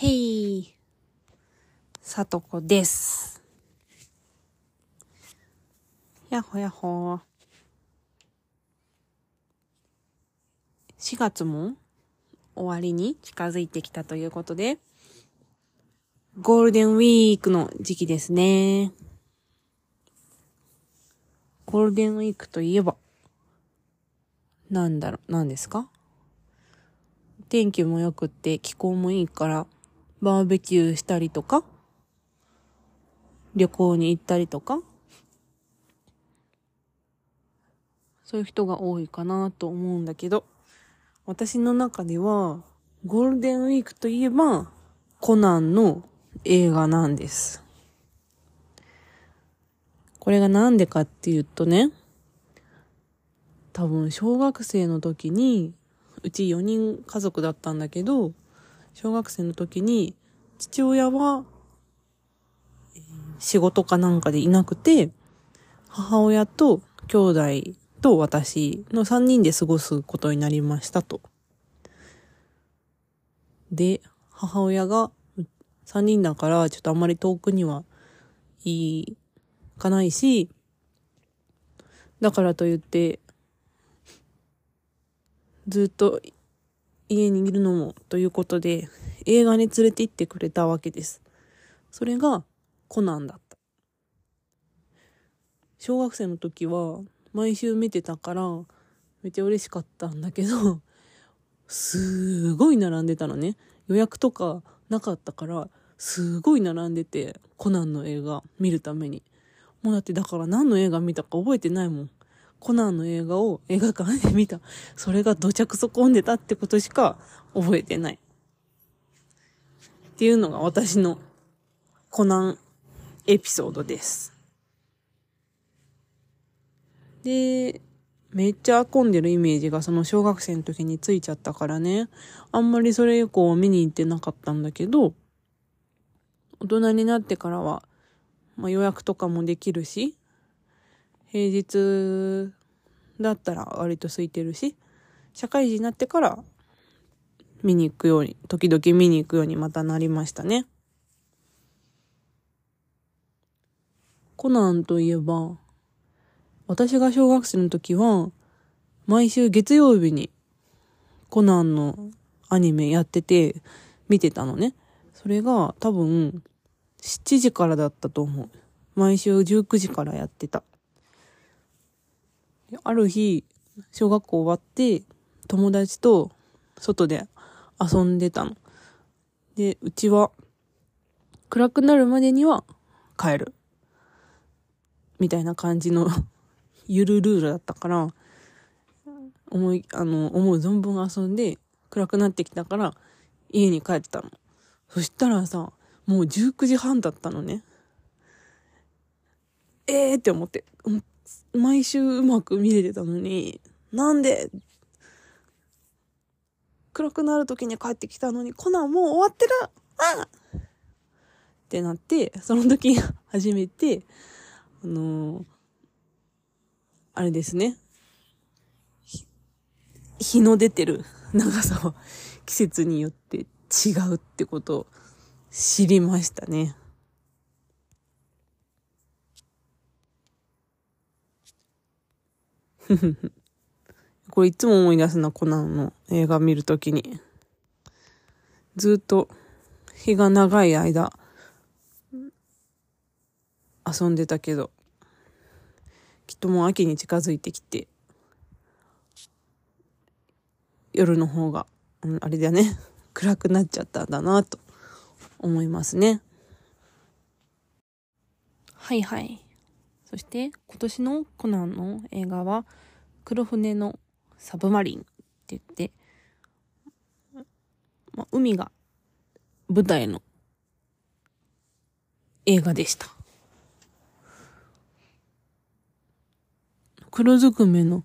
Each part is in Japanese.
へい、さとこです。やっほやっほ。4月も終わりに近づいてきたということで、ゴールデンウィークの時期ですね。ゴールデンウィークといえば、なんだろう、何ですか？天気も良くって気候もいいから、バーベキューしたりとか、旅行に行ったりとか、そういう人が多いかなと思うんだけど、私の中では、ゴールデンウィークといえば、コナンの映画なんです。これがなんでかっていうとね、多分小学生の時に、うち4人家族だったんだけど、小学生の時に父親は仕事かなんかでいなくて、母親と兄弟と私の3人で過ごすことになりましたと。で、母親が3人だからちょっとあんまり遠くにはいかないし、だからといって、ずっと家にいるのもということで、映画に連れて行ってくれたわけです。それがコナンだった。小学生の時は毎週見てたからめっちゃ嬉しかったんだけど、すごい並んでたのね。予約とかなかったから、すごい並んでて、コナンの映画見るために。もうだってだから何の映画見たか覚えてないもん。コナンの映画を映画館で見た。それが土着そ混んでたってことしか覚えてない。っていうのが私のコナンエピソードです。で、めっちゃ混んでるイメージがその小学生の時についちゃったからね。あんまりそれ以降見に行ってなかったんだけど、大人になってからは、まあ、予約とかもできるし、平日だったら割と空いてるし、社会人になってから見に行くように、時々見に行くようにまたなりましたね。コナンといえば、私が小学生の時は、毎週月曜日にコナンのアニメやってて見てたのね。それが多分7時からだったと思う。毎週19時からやってた。ある日、小学校終わって友達と外で遊んでたの。で、うちは暗くなるまでには帰る。みたいな感じの ゆるルールだったから、思い、あの、思う存分遊んで暗くなってきたから家に帰ってたの。そしたらさ、もう19時半だったのね。えーって思って。毎週うまく見れてたのに、なんで暗くなる時に帰ってきたのに、コナンもう終わってるあってなって、その時 初めて、あのーあれですね。日の出てる 長さは季節によって違うってことを知りましたね。これいつも思い出すな、コナンの映画見るときに。ずっと日が長い間遊んでたけど、きっともう秋に近づいてきて、夜の方が、うんあれだね、暗くなっちゃったんだなと思いますね。はいはい。そして今年のコナンの映画は黒船のサブマリンって言って、まあ、海が舞台の映画でした。黒ずくめの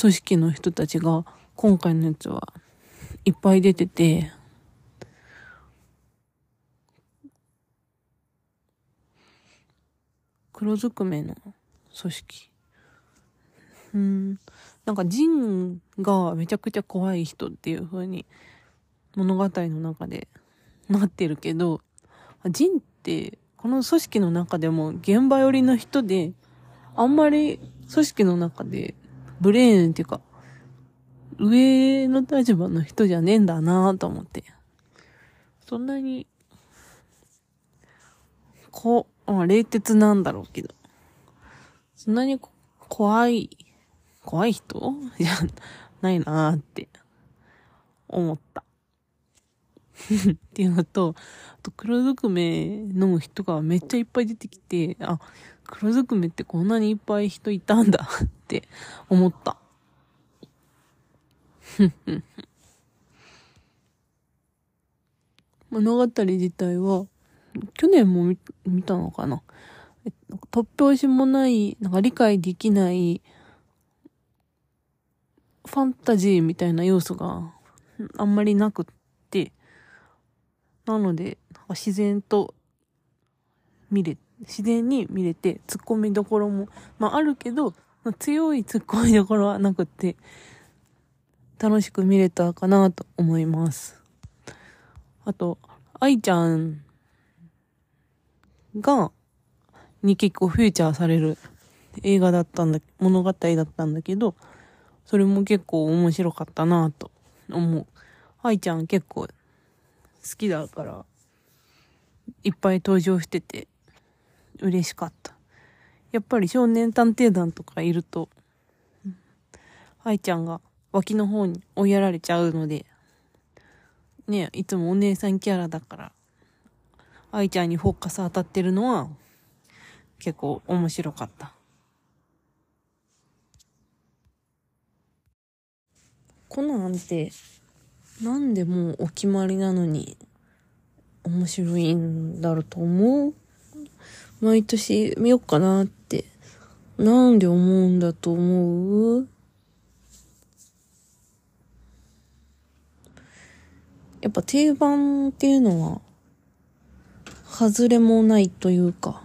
組織の人たちが今回のやつはいっぱい出てて、黒ずくめの組織。うん。なんかジンがめちゃくちゃ怖い人っていう風に物語の中でなってるけど、ジンってこの組織の中でも現場寄りの人で、あんまり組織の中でブレーンっていうか、上の立場の人じゃねえんだなぁと思って。そんなに、こう、まあ、冷徹なんだろうけど、そんなに怖い、怖い人？じゃないなーって思った。っていうのと、あと黒ずくめ飲む人がめっちゃいっぱい出てきて、あ、黒ずくめってこんなにいっぱい人いたんだ って思った。物語自体は、去年も見たのかな？突拍子もない、なんか理解できない、ファンタジーみたいな要素があんまりなくって、なので、自然と見れ、自然に見れて、突っ込みどころも、まああるけど、強い突っ込みどころはなくって、楽しく見れたかなと思います。あと、愛ちゃんが、に結構フューチャーされる映画だったんだ、物語だったんだけど、それも結構面白かったなと思う。愛ちゃん結構好きだから、いっぱい登場してて嬉しかった。やっぱり少年探偵団とかいると、愛ちゃんが脇の方に追いやられちゃうので、ねいつもお姉さんキャラだから、愛ちゃんにフォーカス当たってるのは、結構面白かった。コナンって、なんでもうお決まりなのに、面白いんだろうと思う？毎年見よっかなって、なんで思うんだと思う？やっぱ定番っていうのは、外れもないというか、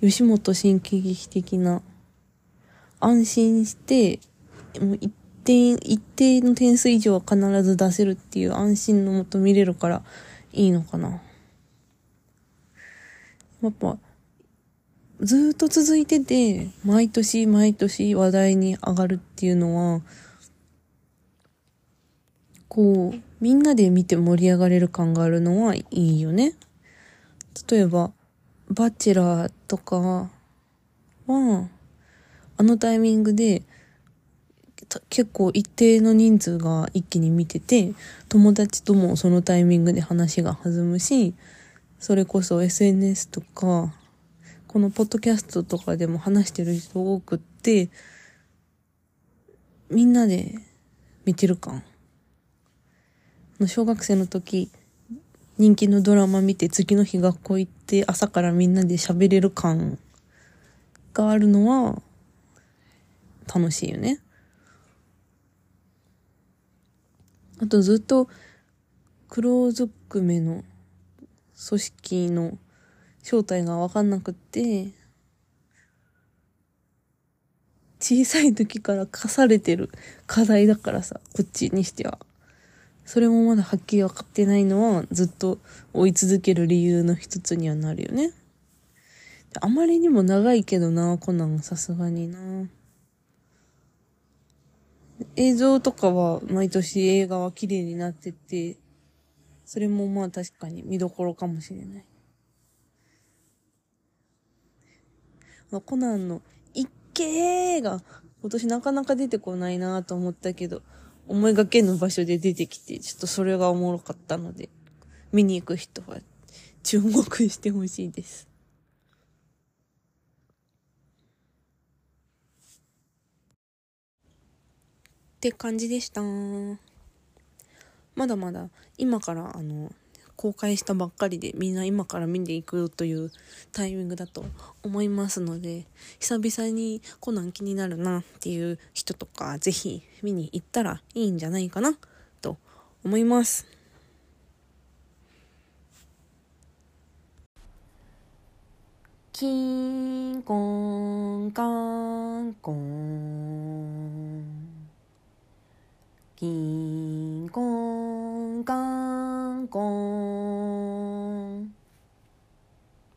吉本新喜劇的な、安心して、もう一定、一定の点数以上は必ず出せるっていう安心のもと見れるからいいのかな。やっぱ、ずっと続いてて、毎年毎年話題に上がるっていうのは、こう、みんなで見て盛り上がれる感があるのはいいよね。例えば、バチェラーとかは、あのタイミングで、結構一定の人数が一気に見てて、友達ともそのタイミングで話が弾むし、それこそ SNS とか、このポッドキャストとかでも話してる人多くって、みんなで見てる感。小学生の時、人気のドラマ見て次の日学校行って朝からみんなで喋れる感があるのは楽しいよね。あとずっと黒ずくめの組織の正体がわかんなくって、小さい時から課されてる課題だからさ、こっちにしては。それもまだはっきり分かってないのはずっと追い続ける理由の一つにはなるよね。あまりにも長いけどな、コナンさすがにな。映像とかは毎年映画は綺麗になってて、それもまあ確かに見どころかもしれない。コナンの一景が今年なかなか出てこないなと思ったけど、思いがけぬ場所で出てきて、ちょっとそれがおもろかったので、見に行く人は注目してほしいです。って感じでした。まだまだ今からあの公開したばっかりでみんな今から見に行くというタイミングだと思いますので、久々にコナン気になるなっていう人とか、ぜひ見に行ったらいいんじゃないかなと思います。キンコンカンコンキンコンカンコーン。